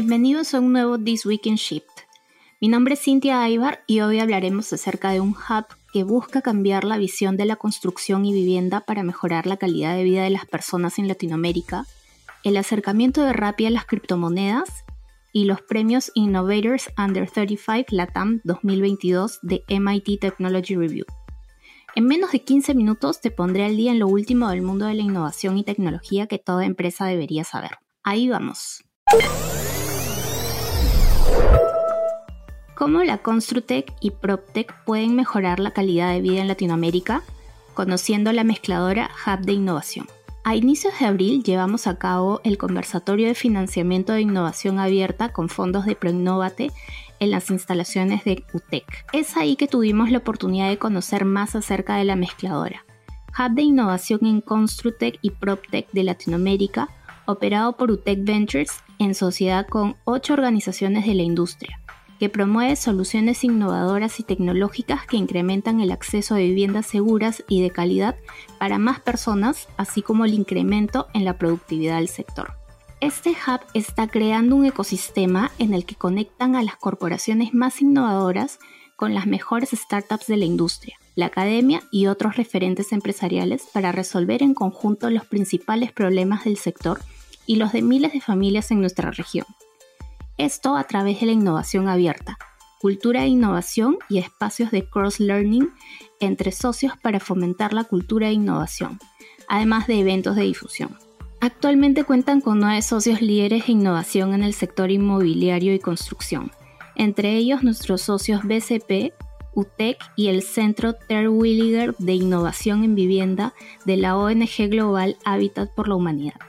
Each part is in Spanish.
Bienvenidos a un nuevo This Week in Shift. Mi nombre es Cintia Aybar y hoy hablaremos acerca de un hub que busca cambiar la visión de la construcción y vivienda para mejorar la calidad de vida de las personas en Latinoamérica, el acercamiento de Rappi a las criptomonedas y los premios Innovators Under 35 LATAM 2022 de MIT Technology Review. En menos de 15 minutos te pondré al día en lo último del mundo de la innovación y tecnología que toda empresa debería saber. Ahí vamos. ¿Cómo la Construtec y PropTech pueden mejorar la calidad de vida en Latinoamérica? Conociendo la mezcladora Hub de Innovación. A inicios de abril llevamos a cabo el conversatorio de financiamiento de innovación abierta con fondos de Proinnovate en las instalaciones de UTEC. Es ahí que tuvimos la oportunidad de conocer más acerca de la mezcladora. Hub de innovación en Construtec y PropTech de Latinoamérica, operado por UTEC Ventures en sociedad con ocho organizaciones de la industria que promueve soluciones innovadoras y tecnológicas que incrementan el acceso a viviendas seguras y de calidad para más personas, así como el incremento en la productividad del sector. Este hub está creando un ecosistema en el que conectan a las corporaciones más innovadoras con las mejores startups de la industria, la academia y otros referentes empresariales para resolver en conjunto los principales problemas del sector y los de miles de familias en nuestra región. Esto a través de la innovación abierta, cultura de innovación y espacios de cross-learning entre socios para fomentar la cultura de innovación, además de eventos de difusión. Actualmente cuentan con nueve socios líderes de innovación en el sector inmobiliario y construcción, entre ellos nuestros socios BCP, UTEC y el Centro Terwilliger de Innovación en Vivienda de la ONG Global Habitat por la Humanidad.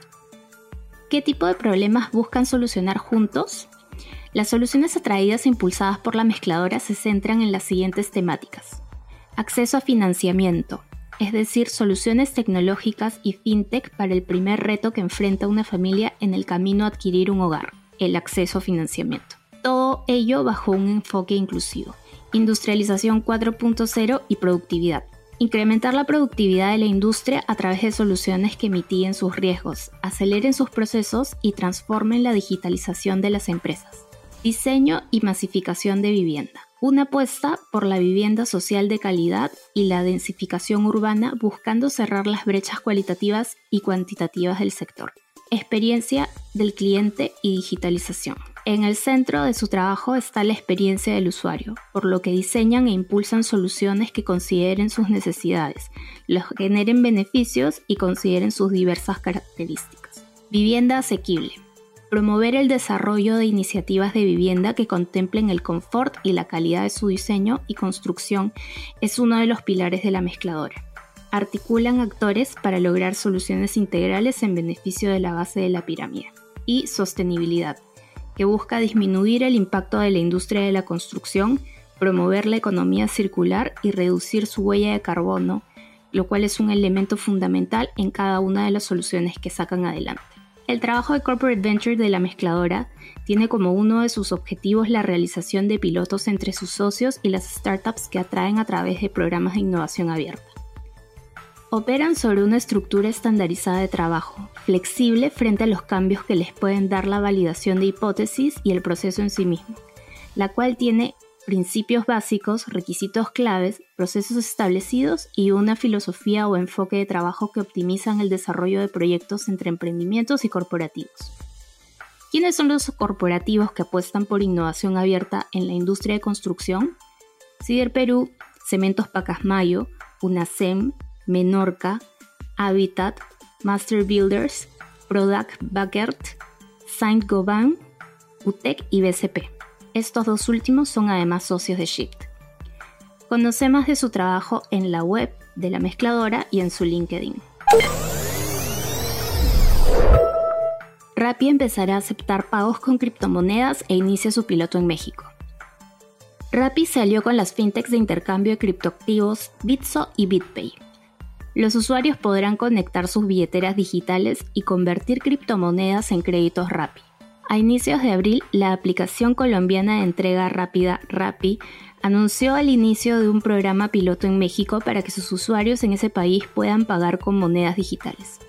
¿Qué tipo de problemas buscan solucionar juntos? Las soluciones atraídas e impulsadas por la mezcladora se centran en las siguientes temáticas. Acceso a financiamiento, es decir, soluciones tecnológicas y fintech para el primer reto que enfrenta una familia en el camino a adquirir un hogar, el acceso a financiamiento. Todo ello bajo un enfoque inclusivo. Industrialización 4.0 y productividad. Incrementar la productividad de la industria a través de soluciones que mitiguen sus riesgos, aceleren sus procesos y transformen la digitalización de las empresas. Diseño y masificación de vivienda. Una apuesta por la vivienda social de calidad y la densificación urbana buscando cerrar las brechas cualitativas y cuantitativas del sector. Experiencia del cliente y digitalización. En el centro de su trabajo está la experiencia del usuario, por lo que diseñan e impulsan soluciones que consideren sus necesidades, los generen beneficios y consideren sus diversas características. Vivienda asequible promover el desarrollo de iniciativas de vivienda que contemplen el confort y la calidad de su diseño y construcción es uno de los pilares de la mezcladora. Articulan actores para lograr soluciones integrales en beneficio de la base de la pirámide. Y sostenibilidad, que busca disminuir el impacto de la industria de la construcción, promover la economía circular y reducir su huella de carbono, lo cual es un elemento fundamental en cada una de las soluciones que sacan adelante. El trabajo de Corporate Venture de la mezcladora tiene como uno de sus objetivos la realización de pilotos entre sus socios y las startups que atraen a través de programas de innovación abierta. Operan sobre una estructura estandarizada de trabajo, flexible frente a los cambios que les pueden dar la validación de hipótesis y el proceso en sí mismo, la cual tiene principios básicos, requisitos claves, procesos establecidos y una filosofía o enfoque de trabajo que optimizan el desarrollo de proyectos entre emprendimientos y corporativos. ¿Quiénes son los corporativos que apuestan por innovación abierta en la industria de construcción? Cider Perú, Cementos Pacasmayo, UNASEM, Menorca, Habitat, Master Builders, Product Backert, Saint Gobain, UTEC y BCP. Estos dos últimos son además socios de Shift. Conoce más de su trabajo en la web de la mezcladora y en su LinkedIn. Rappi empezará a aceptar pagos con criptomonedas e inicia su piloto en México. Rappi se alió con las fintechs de intercambio de criptoactivos Bitso y BitPay. Los usuarios podrán conectar sus billeteras digitales y convertir criptomonedas en créditos Rappi. A inicios de abril, la aplicación colombiana de entrega rápida Rappi anunció el inicio de un programa piloto en México para que sus usuarios en ese país puedan pagar con monedas digitales.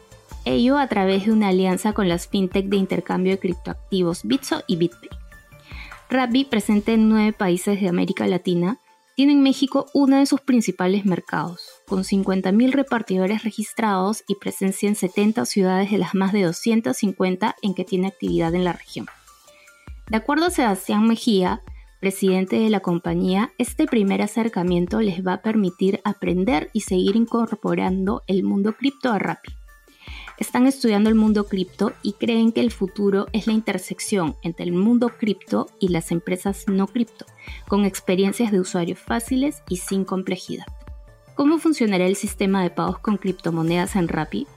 ello a través de una alianza con las fintech de intercambio de criptoactivos Bitso y BitPay. Rappi, presente en nueve países de América Latina, tiene en México uno de sus principales mercados, con 50.000 repartidores registrados y presencia en 70 ciudades de las más de 250 en que tiene actividad en la región. De acuerdo a Sebastián Mejía, presidente de la compañía, este primer acercamiento les va a permitir aprender y seguir incorporando el mundo cripto a Rappi están estudiando el mundo cripto y creen que el futuro es la intersección entre el mundo cripto y las empresas no cripto, con experiencias de usuario fáciles y sin complejidad. ¿Cómo funcionará el sistema de pagos con criptomonedas en Rappi?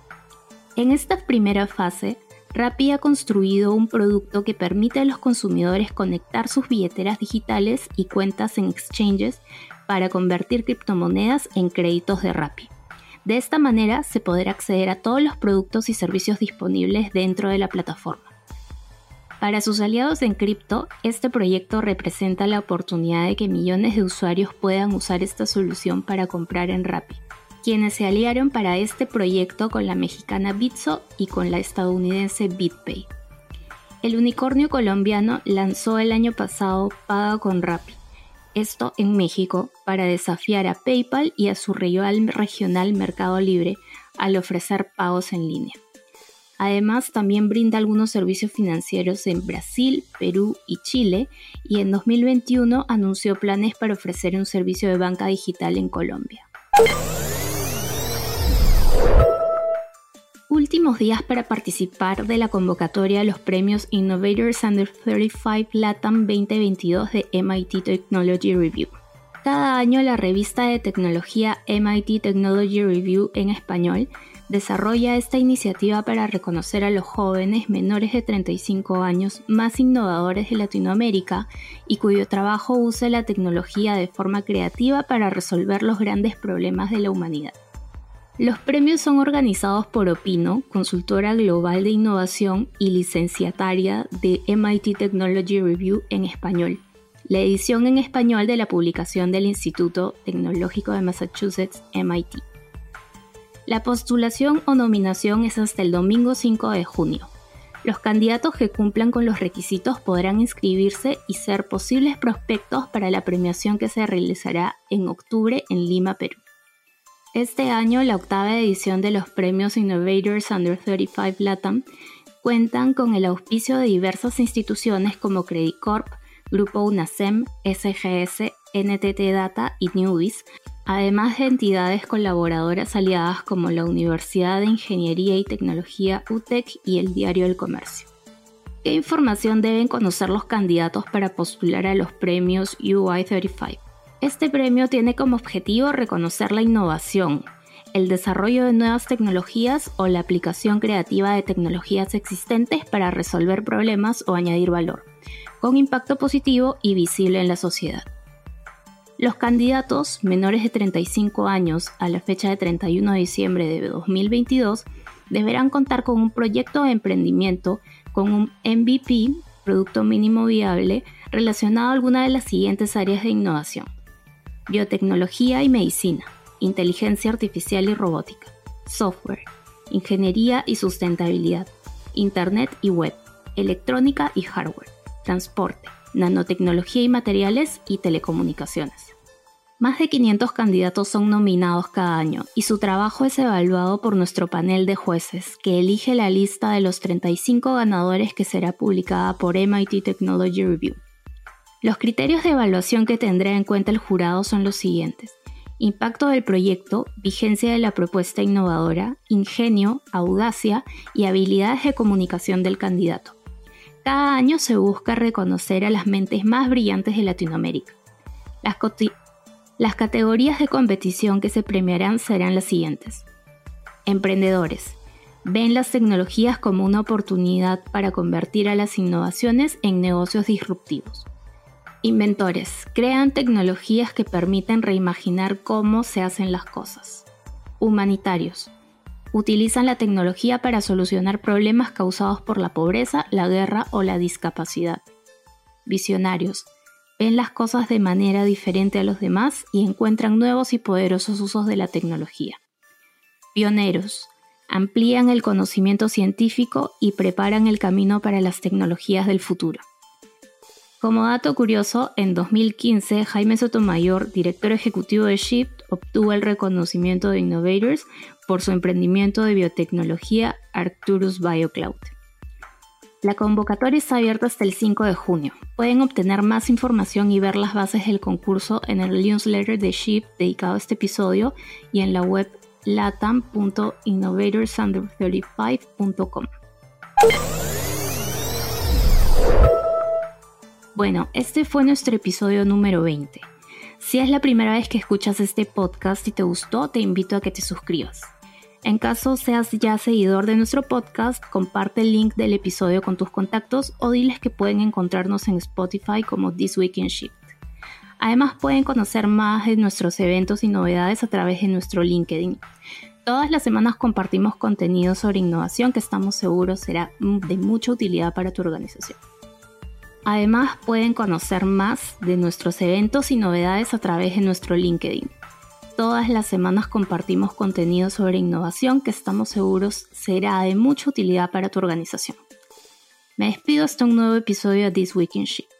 En esta primera fase, Rappi ha construido un producto que permite a los consumidores conectar sus billeteras digitales y cuentas en exchanges para convertir criptomonedas en créditos de Rappi. De esta manera se podrá acceder a todos los productos y servicios disponibles dentro de la plataforma. Para sus aliados en cripto, este proyecto representa la oportunidad de que millones de usuarios puedan usar esta solución para comprar en Rappi, quienes se aliaron para este proyecto con la mexicana Bitso y con la estadounidense BitPay. El unicornio colombiano lanzó el año pasado Paga con Rappi, esto en México para desafiar a PayPal y a su rival regional Mercado Libre al ofrecer pagos en línea. Además, también brinda algunos servicios financieros en Brasil, Perú y Chile y en 2021 anunció planes para ofrecer un servicio de banca digital en Colombia últimos días para participar de la convocatoria de los premios Innovators Under 35 LATAM 2022 de MIT Technology Review. Cada año la revista de tecnología MIT Technology Review en español desarrolla esta iniciativa para reconocer a los jóvenes menores de 35 años más innovadores de Latinoamérica y cuyo trabajo usa la tecnología de forma creativa para resolver los grandes problemas de la humanidad. Los premios son organizados por Opino, consultora global de innovación y licenciataria de MIT Technology Review en español. La edición en español de la publicación del Instituto Tecnológico de Massachusetts, MIT. La postulación o nominación es hasta el domingo 5 de junio. Los candidatos que cumplan con los requisitos podrán inscribirse y ser posibles prospectos para la premiación que se realizará en octubre en Lima, Perú. Este año, la octava edición de los premios Innovators Under 35 LATAM cuentan con el auspicio de diversas instituciones como Credit Corp, Grupo UNASEM, SGS, NTT Data y Newbies, además de entidades colaboradoras aliadas como la Universidad de Ingeniería y Tecnología UTEC y el Diario del Comercio. ¿Qué información deben conocer los candidatos para postular a los premios UI 35? Este premio tiene como objetivo reconocer la innovación, el desarrollo de nuevas tecnologías o la aplicación creativa de tecnologías existentes para resolver problemas o añadir valor, con impacto positivo y visible en la sociedad. Los candidatos menores de 35 años a la fecha de 31 de diciembre de 2022 deberán contar con un proyecto de emprendimiento con un MVP, Producto Mínimo Viable, relacionado a alguna de las siguientes áreas de innovación biotecnología y medicina, inteligencia artificial y robótica, software, ingeniería y sustentabilidad, Internet y web, electrónica y hardware, transporte, nanotecnología y materiales y telecomunicaciones. Más de 500 candidatos son nominados cada año y su trabajo es evaluado por nuestro panel de jueces, que elige la lista de los 35 ganadores que será publicada por MIT Technology Review. Los criterios de evaluación que tendrá en cuenta el jurado son los siguientes. Impacto del proyecto, vigencia de la propuesta innovadora, ingenio, audacia y habilidades de comunicación del candidato. Cada año se busca reconocer a las mentes más brillantes de Latinoamérica. Las, las categorías de competición que se premiarán serán las siguientes. Emprendedores. Ven las tecnologías como una oportunidad para convertir a las innovaciones en negocios disruptivos. Inventores. Crean tecnologías que permiten reimaginar cómo se hacen las cosas. Humanitarios. Utilizan la tecnología para solucionar problemas causados por la pobreza, la guerra o la discapacidad. Visionarios. Ven las cosas de manera diferente a los demás y encuentran nuevos y poderosos usos de la tecnología. Pioneros. amplían el conocimiento científico y preparan el camino para las tecnologías del futuro. Como dato curioso, en 2015 Jaime Sotomayor, director ejecutivo de Shift, obtuvo el reconocimiento de Innovators por su emprendimiento de biotecnología Arcturus BioCloud. La convocatoria está abierta hasta el 5 de junio. Pueden obtener más información y ver las bases del concurso en el newsletter de Shift dedicado a este episodio y en la web latam.innovatorsunder35.com. Bueno, este fue nuestro episodio número 20. Si es la primera vez que escuchas este podcast y te gustó, te invito a que te suscribas. En caso seas ya seguidor de nuestro podcast, comparte el link del episodio con tus contactos o diles que pueden encontrarnos en Spotify como This Week in Shift. Además pueden conocer más de nuestros eventos y novedades a través de nuestro LinkedIn. Todas las semanas compartimos contenido sobre innovación que estamos seguros será de mucha utilidad para tu organización. Además pueden conocer más de nuestros eventos y novedades a través de nuestro LinkedIn. Todas las semanas compartimos contenido sobre innovación que estamos seguros será de mucha utilidad para tu organización. Me despido hasta un nuevo episodio de This Week in Shift.